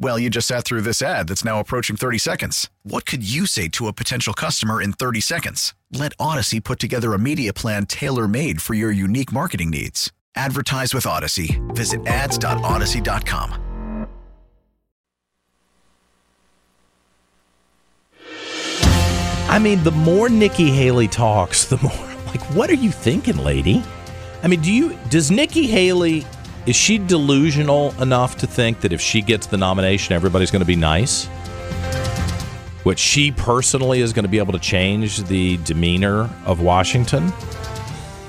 Well, you just sat through this ad that's now approaching 30 seconds. What could you say to a potential customer in 30 seconds? Let Audacy put together a media plan tailor made for your unique marketing needs. Advertise with Audacy. Visit ads.audacy.com. I mean, the more Nikki Haley talks, the more like, what are you thinking, lady? I mean, do you does Nikki Haley is she delusional enough to think that if she gets the nomination, everybody's going to be nice? What she personally is going to be able to change the demeanor of Washington?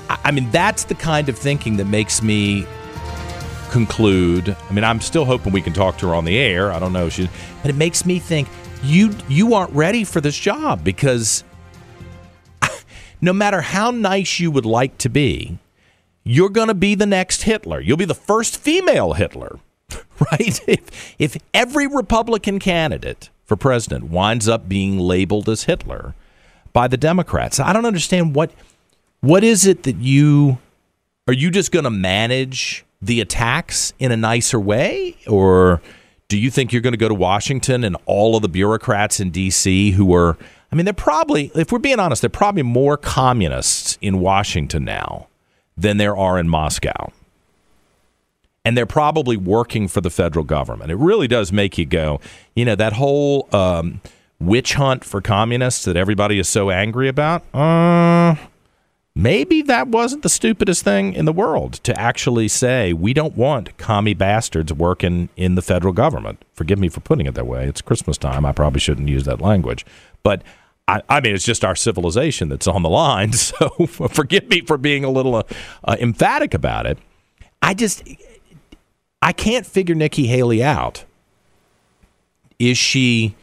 I, I mean, that's the kind of thinking that makes me conclude. I mean, I'm still hoping we can talk to her on the air. I don't know, she, but it makes me think you you aren't ready for this job because no matter how nice you would like to be, you're going to be the next Hitler. You'll be the first female Hitler, right? If, if every Republican candidate for president winds up being labeled as Hitler by the Democrats, I don't understand what what is it that you are you just going to manage the attacks in a nicer way or do you think you're going to go to Washington and all of the bureaucrats in DC who are I mean they're probably if we're being honest they're probably more communists in Washington now than there are in Moscow. And they're probably working for the federal government. It really does make you go, you know, that whole um, witch hunt for communists that everybody is so angry about. Uh, maybe that wasn't the stupidest thing in the world to actually say, we don't want commie bastards working in the federal government. Forgive me for putting it that way. It's Christmas time. I probably shouldn't use that language. But I, I, mean, it's just our civilization that's on the line. So forgive me for being a little uh, uh, emphatic about it. I just, I can't figure Nikki Haley out. Is she,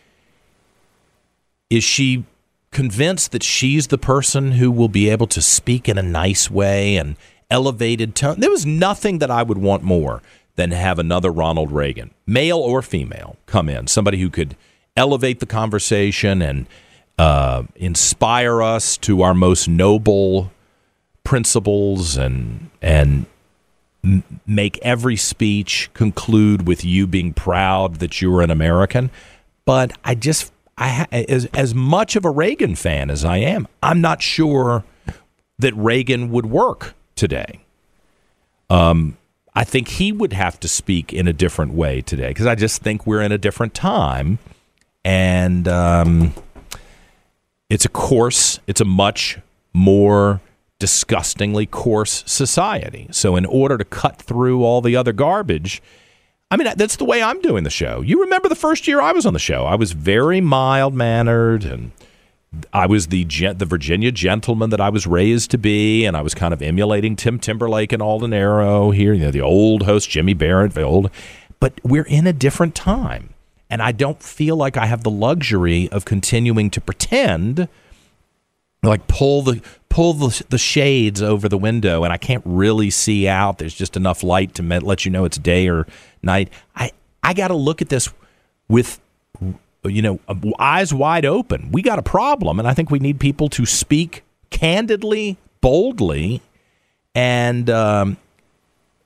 is she convinced that she's the person who will be able to speak in a nice way and elevated tone? There was nothing that I would want more than have another Ronald Reagan, male or female, come in. Somebody who could elevate the conversation and uh, inspire us to our most noble principles and and make every speech conclude with you being proud that you're an American. But I just I as as much of a Reagan fan as I am, I'm not sure that Reagan would work today. Um, I think he would have to speak in a different way today because I just think we're in a different time, and um, it's a coarse, it's a much more disgustingly coarse society. So, in order to cut through all the other garbage, I mean, that's the way I'm doing the show. You remember the first year I was on the show? I was very mild mannered and I was the the Virginia gentleman that I was raised to be, and I was kind of emulating Tim Timberlake and Alden Aaroe here, you know, the old host Jimmy Barrett, the old. But we're in a different time. And I don't feel like I have the luxury of continuing to pretend like pull the pull the, the shades over the window and I can't really see out. There's just enough light to let you know it's day or night. I I got to look at this with you know eyes wide open. We got a problem and I think we need people to speak candidly, boldly and um,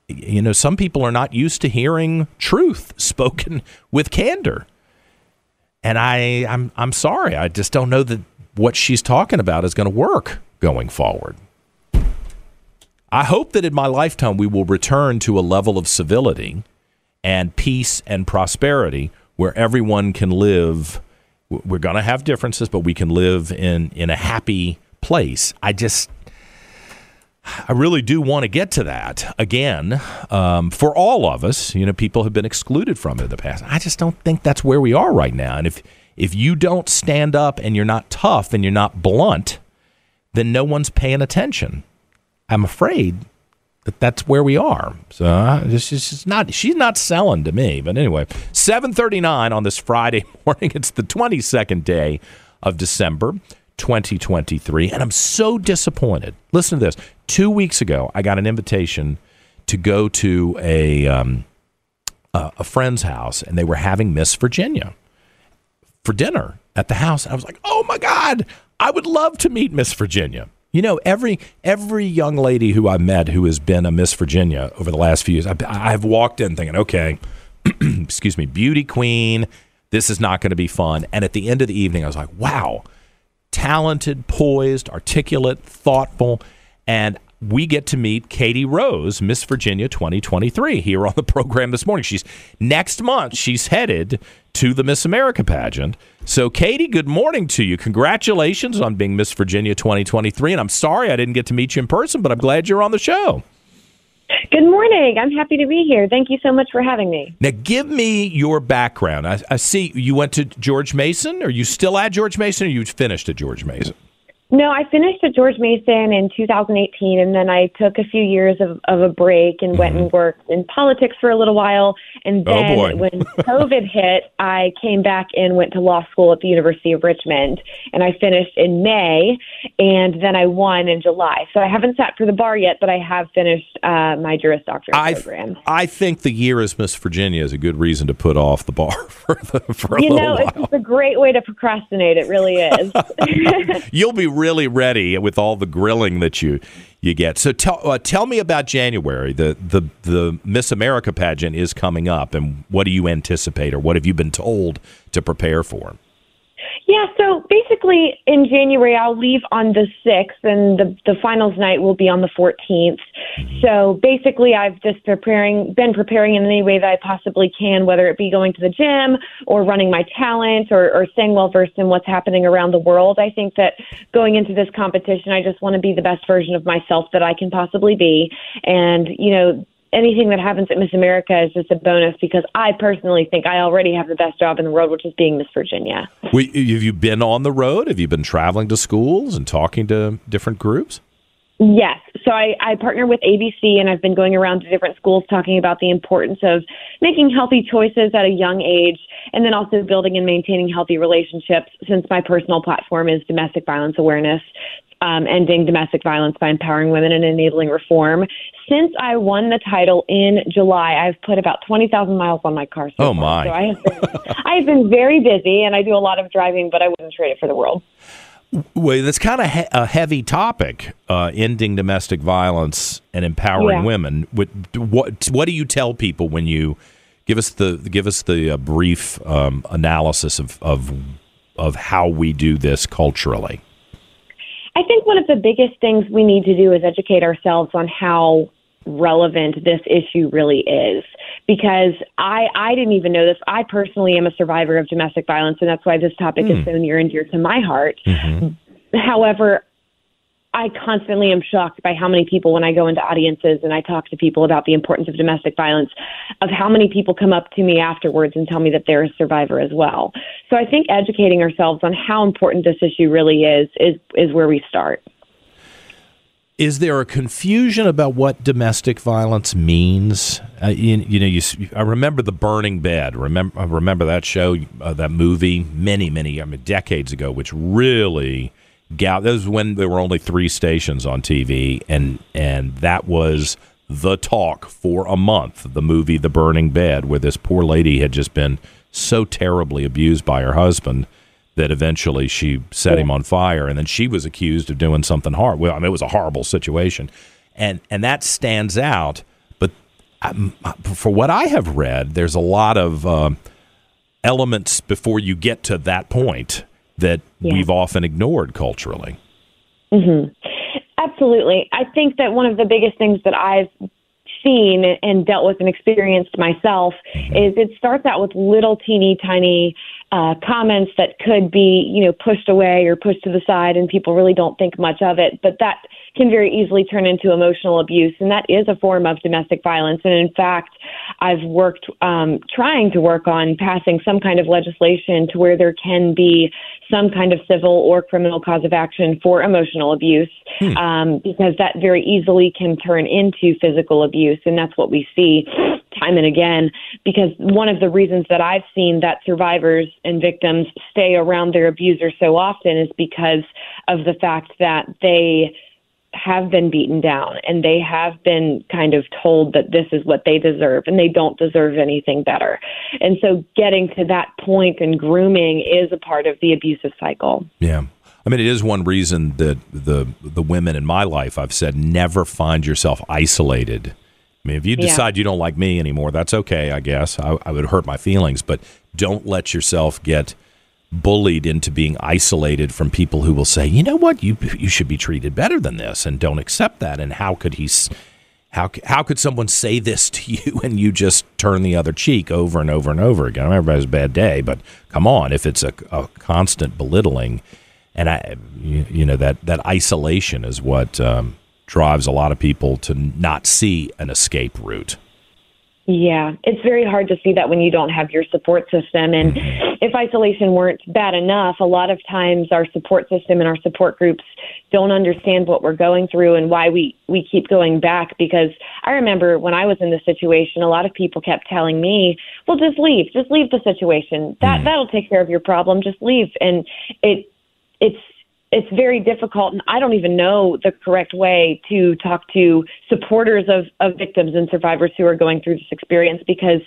you know, some people are not used to hearing truth spoken with candor. And I, I'm, I'm sorry. I just don't know that what she's talking about is going to work going forward. I hope that in my lifetime we will return to a level of civility and peace and prosperity where everyone can live. We're going to have differences, but we can live in, in a happy place. I just, I really do want to get to that again um, for all of us. You know, people have been excluded from it in the past. I just don't think that's where we are right now. And if if you don't stand up and you're not tough and you're not blunt, then no one's paying attention. I'm afraid that that's where we are. So uh, this is not. She's not selling to me. But anyway, 7:39 on this Friday morning. It's the 22nd day of December. 2023. And I'm so disappointed. Listen to this. Two weeks ago, I got an invitation to go to a, um, a, a friend's house, and they were having Miss Virginia for dinner at the house. I was like, oh my God, I would love to meet Miss Virginia. You know, every every young lady who I met who has been a Miss Virginia over the last few years, I, I've walked in thinking, okay, excuse me, beauty queen. This is not going to be fun. And at the end of the evening, I was like, wow, talented, poised, articulate, thoughtful, and we get to meet Katie Rose, Miss Virginia 2023, here on the program this morning. She's next month. She's headed to the Miss America pageant. So, Katie, good morning to you. Congratulations on being Miss Virginia 2023. And I'm sorry I didn't get to meet you in person, but I'm glad you're on the show. Good morning. I'm happy to be here. Thank you so much for having me. Now, give me your background. I, I see you went to George Mason. Are you still at George Mason or you finished at George Mason? No, I finished at George Mason in 2018, and then I took a few years of, of a break and went and mm-hmm. worked in politics for a little while. And oh, then oh when COVID hit, I came back and went to law school at the University of Richmond, and I finished in May, and then I won in July. So I haven't sat for the bar yet, but I have finished uh, my Juris Doctorate I, program. I think the year as Miss Virginia is a good reason to put off the bar for, the, for a you little know, while. it's a great way to procrastinate. It really is. You'll be really ready with all the grilling that you you get. So tell uh, tell me about January. The the the Miss America pageant is coming up, and what do you anticipate, or what have you been told to prepare for? Yeah, so basically in January I'll leave on the 6th and the the finals night will be on the 14th. Mm-hmm. So basically I've just preparing been preparing in any way that I possibly can whether it be going to the gym or running my talent or or staying well versed in what's happening around the world. I think that going into this competition I just want to be the best version of myself that I can possibly be and you know anything that happens at Miss America is just a bonus because I personally think I already have the best job in the world, which is being Miss Virginia. Have you been on the road? Have you been traveling to schools and talking to different groups? Yes. So I, I partner with ABC and I've been going around to different schools talking about the importance of making healthy choices at a young age and then also building and maintaining healthy relationships since my personal platform is domestic violence awareness um, ending domestic violence by empowering women and enabling reform. Since I won the title in July, I've put about 20,000 miles on my car. So oh, my. So I have, been, I have been very busy and I do a lot of driving, but I wouldn't trade it for the world. Well, that's kind of he- a heavy topic, uh, ending domestic violence and empowering yeah. women. What, what, what do you tell people when you give us the give us the uh, brief um, analysis of, of of how we do this culturally? I think one of the biggest things we need to do is educate ourselves on how relevant this issue really is because I I didn't even know this. I personally am a survivor of domestic violence and that's why this topic mm. is so near and dear to my heart. Mm-hmm. However, I constantly am shocked by how many people, when I go into audiences and I talk to people about the importance of domestic violence, of how many people come up to me afterwards and tell me that they're a survivor as well. So I think educating ourselves on how important this issue really is is is where we start. Is there a confusion about what domestic violence means? Uh, you, you, know, you, I remember the Burning Bed. Remember, I remember that show, uh, that movie, many, many, I mean, decades ago, which really That was when there were only three stations on TV, and and that was the talk for a month. The movie The Burning Bed, where this poor lady had just been so terribly abused by her husband that eventually she set him on fire, and then she was accused of doing something hard. Well, I mean, it was a horrible situation, and and that stands out. But um, for what I have read, there's a lot of uh, elements before you get to that point that yeah. we've often ignored culturally. Mm-hmm. Absolutely, I think that one of the biggest things that I've seen and dealt with and experienced myself mm-hmm. is it starts out with little teeny tiny uh, comments that could be, you know, pushed away or pushed to the side, and people really don't think much of it. But that can very easily turn into emotional abuse, and that is a form of domestic violence. And in fact, I've worked um, trying to work on passing some kind of legislation to where there can be some kind of civil or criminal cause of action for emotional abuse, hmm. um, because that very easily can turn into physical abuse, and that's what we see time and again. Because one of the reasons that I've seen that survivors and victims stay around their abuser so often is because of the fact that they have been beaten down and they have been kind of told that this is what they deserve and they don't deserve anything better. And so getting to that point and grooming is a part of the abusive cycle. Yeah. I mean, it is one reason that the the women in my life I've said never find yourself isolated. I mean, if you decide yeah. you don't like me anymore, that's okay, I guess. I, I would hurt my feelings, but don't let yourself get bullied into being isolated from people who will say, you know what, you you should be treated better than this, and don't accept that. And how could he? How how could someone say this to you and you just turn the other cheek over and over and over again? Everybody has a bad day, but come on, if it's a, a constant belittling, and I, you, you, know that that isolation is what um, drives a lot of people to not see an escape route. Yeah, it's very hard to see that when you don't have your support system. And if isolation weren't bad enough, a lot of times our support system and our support groups don't understand what we're going through and why we, we keep going back. Because I remember when I was in this situation, a lot of people kept telling me, well, just leave, just leave the situation. That, mm. that'll take care of your problem. Just leave. And it, it's it's very difficult, and I don't even know the correct way to talk to supporters of, of victims and survivors who are going through this experience because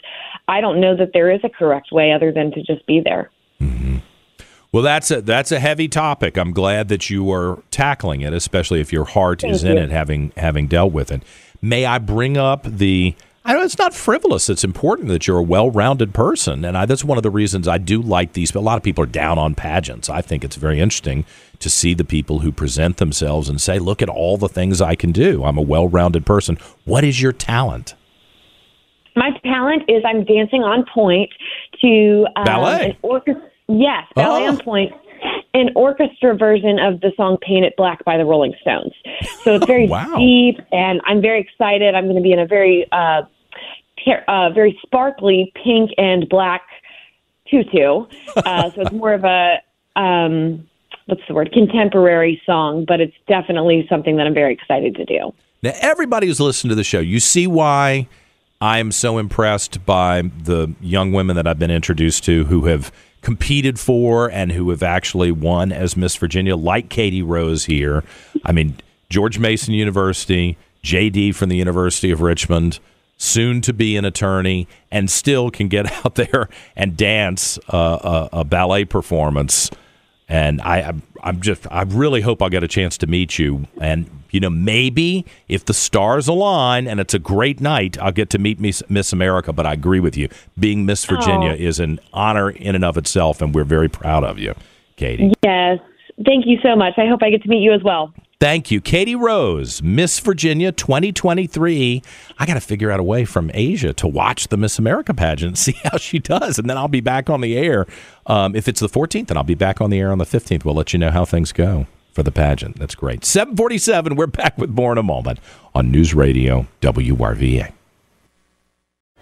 I don't know that there is a correct way other than to just be there. Mm-hmm. Well, that's a that's a heavy topic. I'm glad that you are tackling it, especially if your heart Thank is you. in it, having having dealt with it. May I bring up the I know it's not frivolous. It's important that you're a well-rounded person, and I, that's one of the reasons I do like these. But a lot of people are down on pageants. I think it's very interesting to see the people who present themselves and say, "Look at all the things I can do. I'm a well-rounded person." What is your talent? My talent is I'm dancing on pointe to um, ballet. Orchestra- yes, ballet oh. on pointe an orchestra version of the song Paint It Black by the Rolling Stones. So it's very wow. deep, and I'm very excited. I'm going to be in a very uh, uh, very sparkly pink and black tutu. Uh, so it's more of a um, what's the word contemporary song, but it's definitely something that I'm very excited to do. Now, everybody who's listened to the show, you see why I am so impressed by the young women that I've been introduced to who have competed for and who have actually won as Miss Virginia, like Katie Rose here. I mean, George Mason University, JD from the University of Richmond soon to be an attorney, and still can get out there and dance uh, a, a, ballet performance. And I, I'm just, I really hope I'll get a chance to meet you. And you know, maybe if the stars align and it's a great night, I'll get to meet Miss, Miss America. But I agree with you, being Miss Virginia oh. is an honor in and of itself, and we're very proud of you, Katie. Yes, thank you so much. I hope I get to meet you as well. Thank you. Katie Rose, Miss Virginia 2023. I got to figure out a way from Asia to watch the Miss America pageant, see how she does, and then I'll be back on the air. Um, if it's the 14th, then I'll be back on the air on the 15th. We'll let you know how things go for the pageant. That's great. 747, we're back with more in a moment on News Radio WRVA.